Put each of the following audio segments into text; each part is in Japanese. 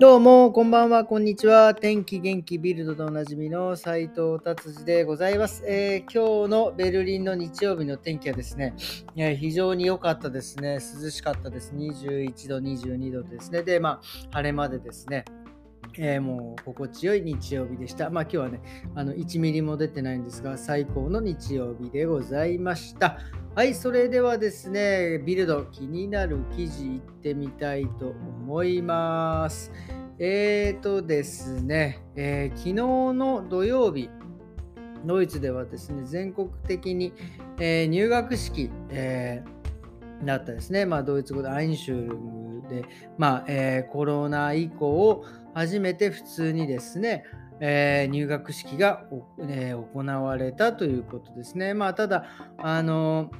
どうも、こんばんは、こんにちは。天気元気ビルドでおなじみの斉藤達治でございます、えー、今日のベルリンの日曜日の天気はですね、え非常に良かったですね。涼しかったです。21度、22度ですね。で、まあ、晴れまでですね。えー、もう心地よい日曜日でした。まあ今日はね、あの1ミリも出てないんですが、最高の日曜日でございました。はい、それではですね、ビルド気になる記事いってみたいと思います。思いますえーとですね、えー、昨日の土曜日、ドイツではですね、全国的に、えー、入学式、えー、だったですね、まあ、ドイツ語でアインシュルムで、まあえー、コロナ以降、初めて普通にですね、えー、入学式が、えー、行われたということですね。まあ、ただ、あの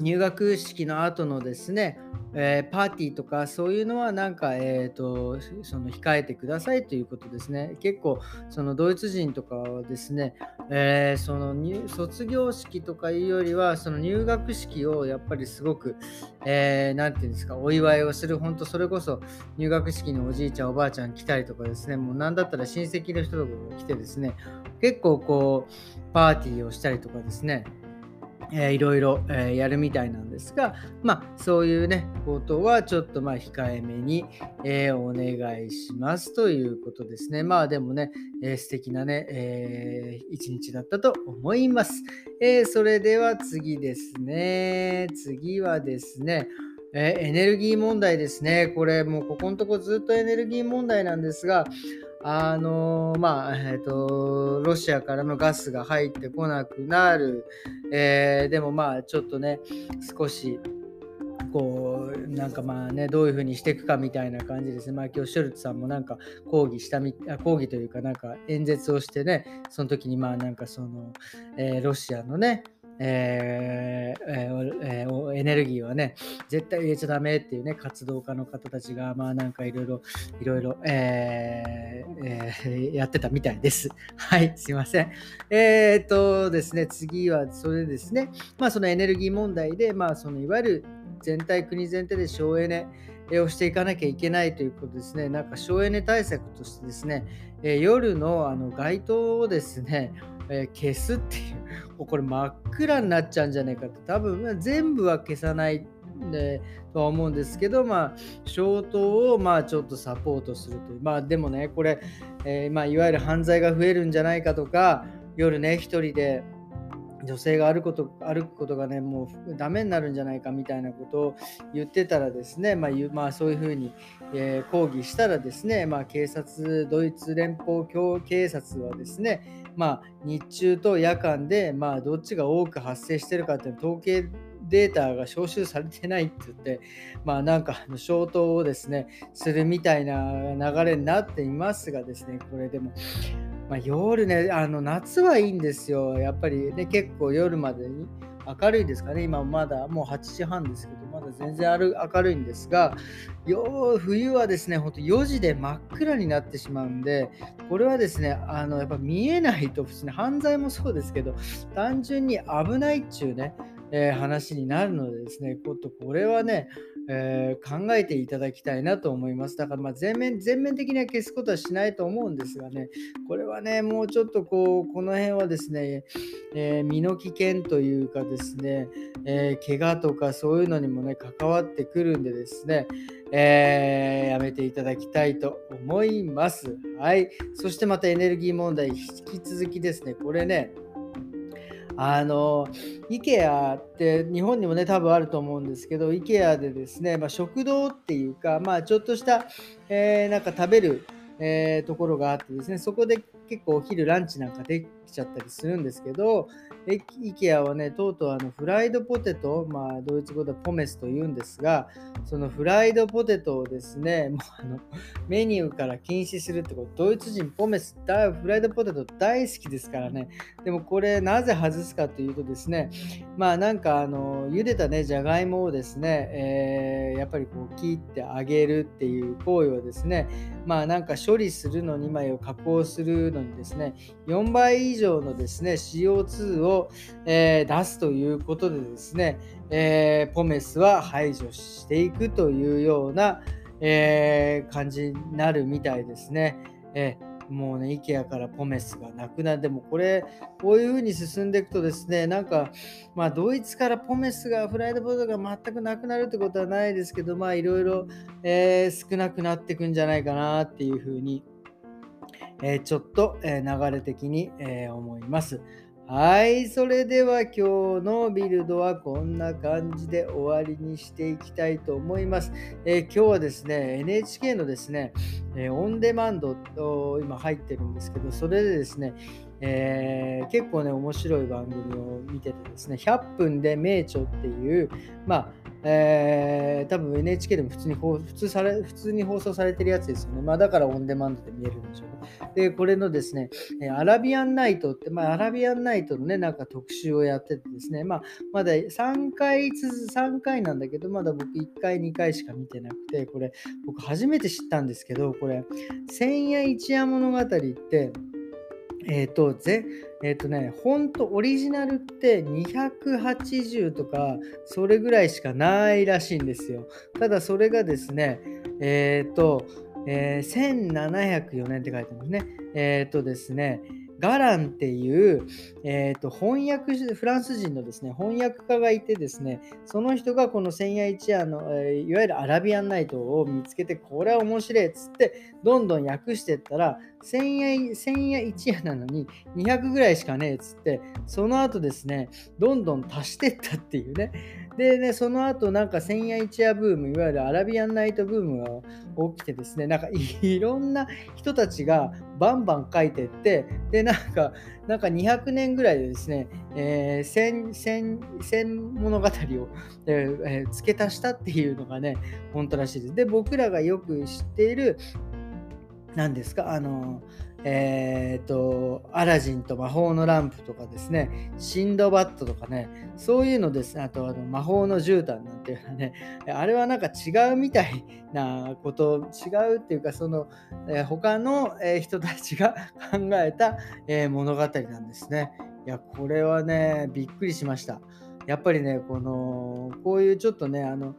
入学式の後のですね、えー、パーティーとかそういうのはなんか、えーと、その控えてくださいということですね。結構そのドイツ人とかはですね、えー、その卒業式とかいうよりはその入学式をやっぱりすごく何、えー、て言うんですかお祝いをする本当それこそ入学式におじいちゃんおばあちゃん来たりとかですねもう何だったら親戚の人とかが来てですね結構こうパーティーをしたりとかですねえー、いろいろ、えー、やるみたいなんですが、まあ、そういうね、ことはちょっとまあ控えめに、えー、お願いしますということですね。まあでもね、えー、素敵なね、えー、一日だったと思います。えー、それでは次ですね。次はですね、えエネルギー問題ですね。これもうここのとこずっとエネルギー問題なんですが、あのまあ、えっ、ー、と、ロシアからのガスが入ってこなくなる。えー、でもまあ、ちょっとね、少し、こう、なんかまあね、どういうふうにしていくかみたいな感じですね。まあ今日ショルツさんもなんか抗議したみ、抗議というかなんか演説をしてね、その時にまあなんかその、えー、ロシアのね、えーえー、エネルギーはね、絶対入れちゃダメっていうね、活動家の方たちが、まあなんかいろいろ、いろいろ、えー、やってたみたいです。はい、すいません。えー、っとですね、次はそれですね、まあそのエネルギー問題で、まあそのいわゆる全体、国全体で省エネ、をしていかなきゃいけないということですね。なんか省エネ対策としてですね、え夜のあの街灯をですね、えー、消すっていうもう、これ真っ暗になっちゃうんじゃないかって、多分全部は消さないでとは思うんですけど、まあ、消灯をまあちょっとサポートするという。まあでもね、これ、えー、まあ、いわゆる犯罪が増えるんじゃないかとか、夜ね、一人で女性が歩くこと歩くことがねもうダメになるんじゃないかみたいなことを言ってたらですね、まあ、まあ、そういうふうに、えー、抗議したらですね、まあ、警察ドイツ連邦警察はですね、まあ、日中と夜間で、まあ、どっちが多く発生してるかっていう統計データが招集されてないって言って、まあなんか消灯をですね、するみたいな流れになっていますがですね、これでも、まあ、夜ね、あの夏はいいんですよ。やっぱりね、結構夜までに明るいですかね。今まだもう8時半ですけど、まだ全然ある明るいんですがよ、冬はですね、ほんと4時で真っ暗になってしまうんで、これはですね、あのやっぱ見えないと、普通に犯罪もそうですけど、単純に危ないっちゅうね、えー、話になるのでですね、ことこれはね、えー、考えていただきたいなと思います。だからま全面全面的には消すことはしないと思うんですがね、これはね、もうちょっとこう、この辺はですね、えー、身の危険というかですね、えー、怪我とかそういうのにもね、関わってくるんでですね、えー、やめていただきたいと思います。はい。そしてまたエネルギー問題、引き続きですね、これね、あの IKEA って日本にもね多分あると思うんですけど IKEA でですね、まあ、食堂っていうか、まあ、ちょっとした、えー、なんか食べる、えー、ところがあってですねそこで結構お昼ランチなんかできちゃったりするんですけど IKEA はね、とうとうあのフライドポテト、まあ、ドイツ語でポメスと言うんですが、そのフライドポテトをですね、もうあのメニューから禁止するってこと、ドイツ人ポメス、だフライドポテト大好きですからね、でもこれなぜ外すかというとですね、まあなんかあの茹でたね、じゃがいもをですね、えー、やっぱりこう切ってあげるっていう行為はですね、まあなんか処理するの2、枚を加工するのにですね、4倍以上のですね、CO2 をえー、出すということでですね、えー、ポメスは排除していくというような、えー、感じになるみたいですね。えーもうね、IKEA からポメスがなくなって、もこれ、こういう風に進んでいくとですね、なんか、まあ、ドイツからポメスが、フライドポテトが全くなくなるってことはないですけど、まあ、いろいろ、え、少なくなっていくんじゃないかなっていう風に、えー、ちょっと、え流れ的に、え思います。はい、それでは今日のビルドはこんな感じで終わりにしていきたいと思います。えー、今日はですね、NHK のですね、えー、オンデマンドと今入ってるんですけど、それでですね、えー、結構ね、面白い番組を見ててですね、100分で名著っていう、まあ、えー、多分 NHK でも普通に普通され普通に放送されてるやつですよね。まあ、だからオンデマンドで見えるんでしょうね。で、これのですね、アラビアンナイトって、まあ、アラビアンナイトのね、なんか特集をやっててですね、まあ、まだ3回続、3回なんだけど、まだ僕1回、2回しか見てなくて、これ、僕初めて知ったんですけど、これ、千夜一夜物語って、えっ、ー、と、ぜ、えっ、ー、とね、ほんとオリジナルって280とか、それぐらいしかないらしいんですよ。ただそれがですね、えっ、ー、と、えー、1704年って書いてますね。えっ、とですね、ガランっていう、えーと、翻訳フランス人のですね翻訳家がいてですねその人がこの千夜一夜の、えー、いわゆるアラビアンナイトを見つけてこれは面白いっつってどんどん訳してったら千夜千夜一夜なのに200ぐらいしかねえっつってその後ですねどんどん足してったっていうね。でね、その後なんか千夜一夜ブーム、いわゆるアラビアンナイトブームが起きてですね、なんかいろんな人たちがバンバン書いてって、で、なんか、なんか200年ぐらいでですね、えー、千千千物語を、えーえ、付け足したっていうのがね、本当らしいです。で、僕らがよく知っている、何ですか、あのえーと、アラジンと魔法のランプとかですね、シンドバットとかね、そういうのですね、あとあの魔法の絨毯なんていうのはね、あれはなんか違うみたいなこと、違うっていうか、その、えー、他の、え人たちが考えた、えー、物語なんですね。いや、これはね、びっくりしました。やっぱりね、この、こういうちょっとね、あの、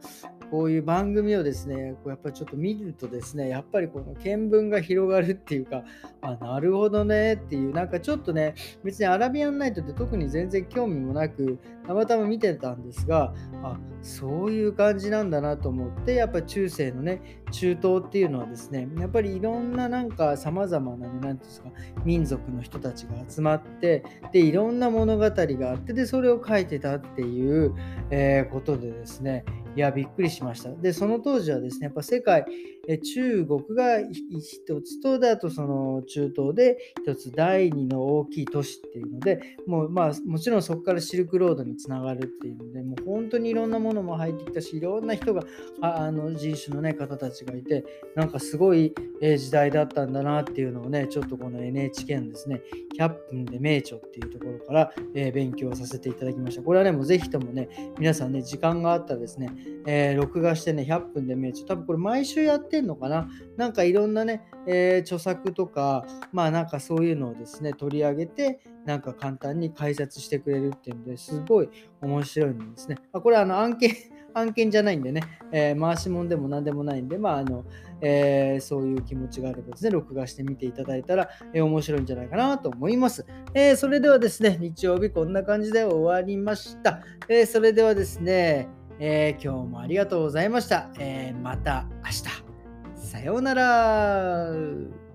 こういう番組をですね、こうやっぱりちょっと見るとですね、やっぱりこの見聞が広がるっていうか、あ、なるほどねっていう、なんかちょっとね、別にアラビアンナイトって特に全然興味もなく、たまたま見てたんですが、あ、そういう感じなんだなと思って、やっぱ中世のね、中東っていうのはですね、やっぱりいろんななんか様々なね、なんていうんですか、民族の人たちが集まって、で、いろんな物語があって、で、それを書いてたっていう、えー、ことでですね、いや、びっくりしました。で、その当時はですね、やっぱ世界、え中国が一つと、で、あとその中東で一つ第二の大きい都市っていうので、もうまあもちろんそこからシルクロードにつながるっていうので、もう本当にいろんなものも入ってきたし、いろんな人が、あの人種の、ね、方たちがいて、なんかすごいえ時代だったんだなっていうのをね、ちょっとこの NHK のですね、100分で名著っていうところから、えー、勉強させていただきました。これはね、もうぜひともね、皆さんね、時間があったらですね、えー、録画してね、100分で名著、多分これ毎週やってんのかな？なんかいろんなね、えー、著作とか、まあなんかそういうのをですね、取り上げて、なんか簡単に解説してくれるっていうのですごい面白いんですね。あこれあの案件 案件じゃないんでね、えー、回し物でも何でもないんで、まああのえー、そういう気持ちがあればですね、録画してみていただいたら、えー、面白いんじゃないかなと思います。え、それではですね、日曜日こんな感じで終わりました。えそれではですね、え今日もありがとうございました。えまた明日。さようなら。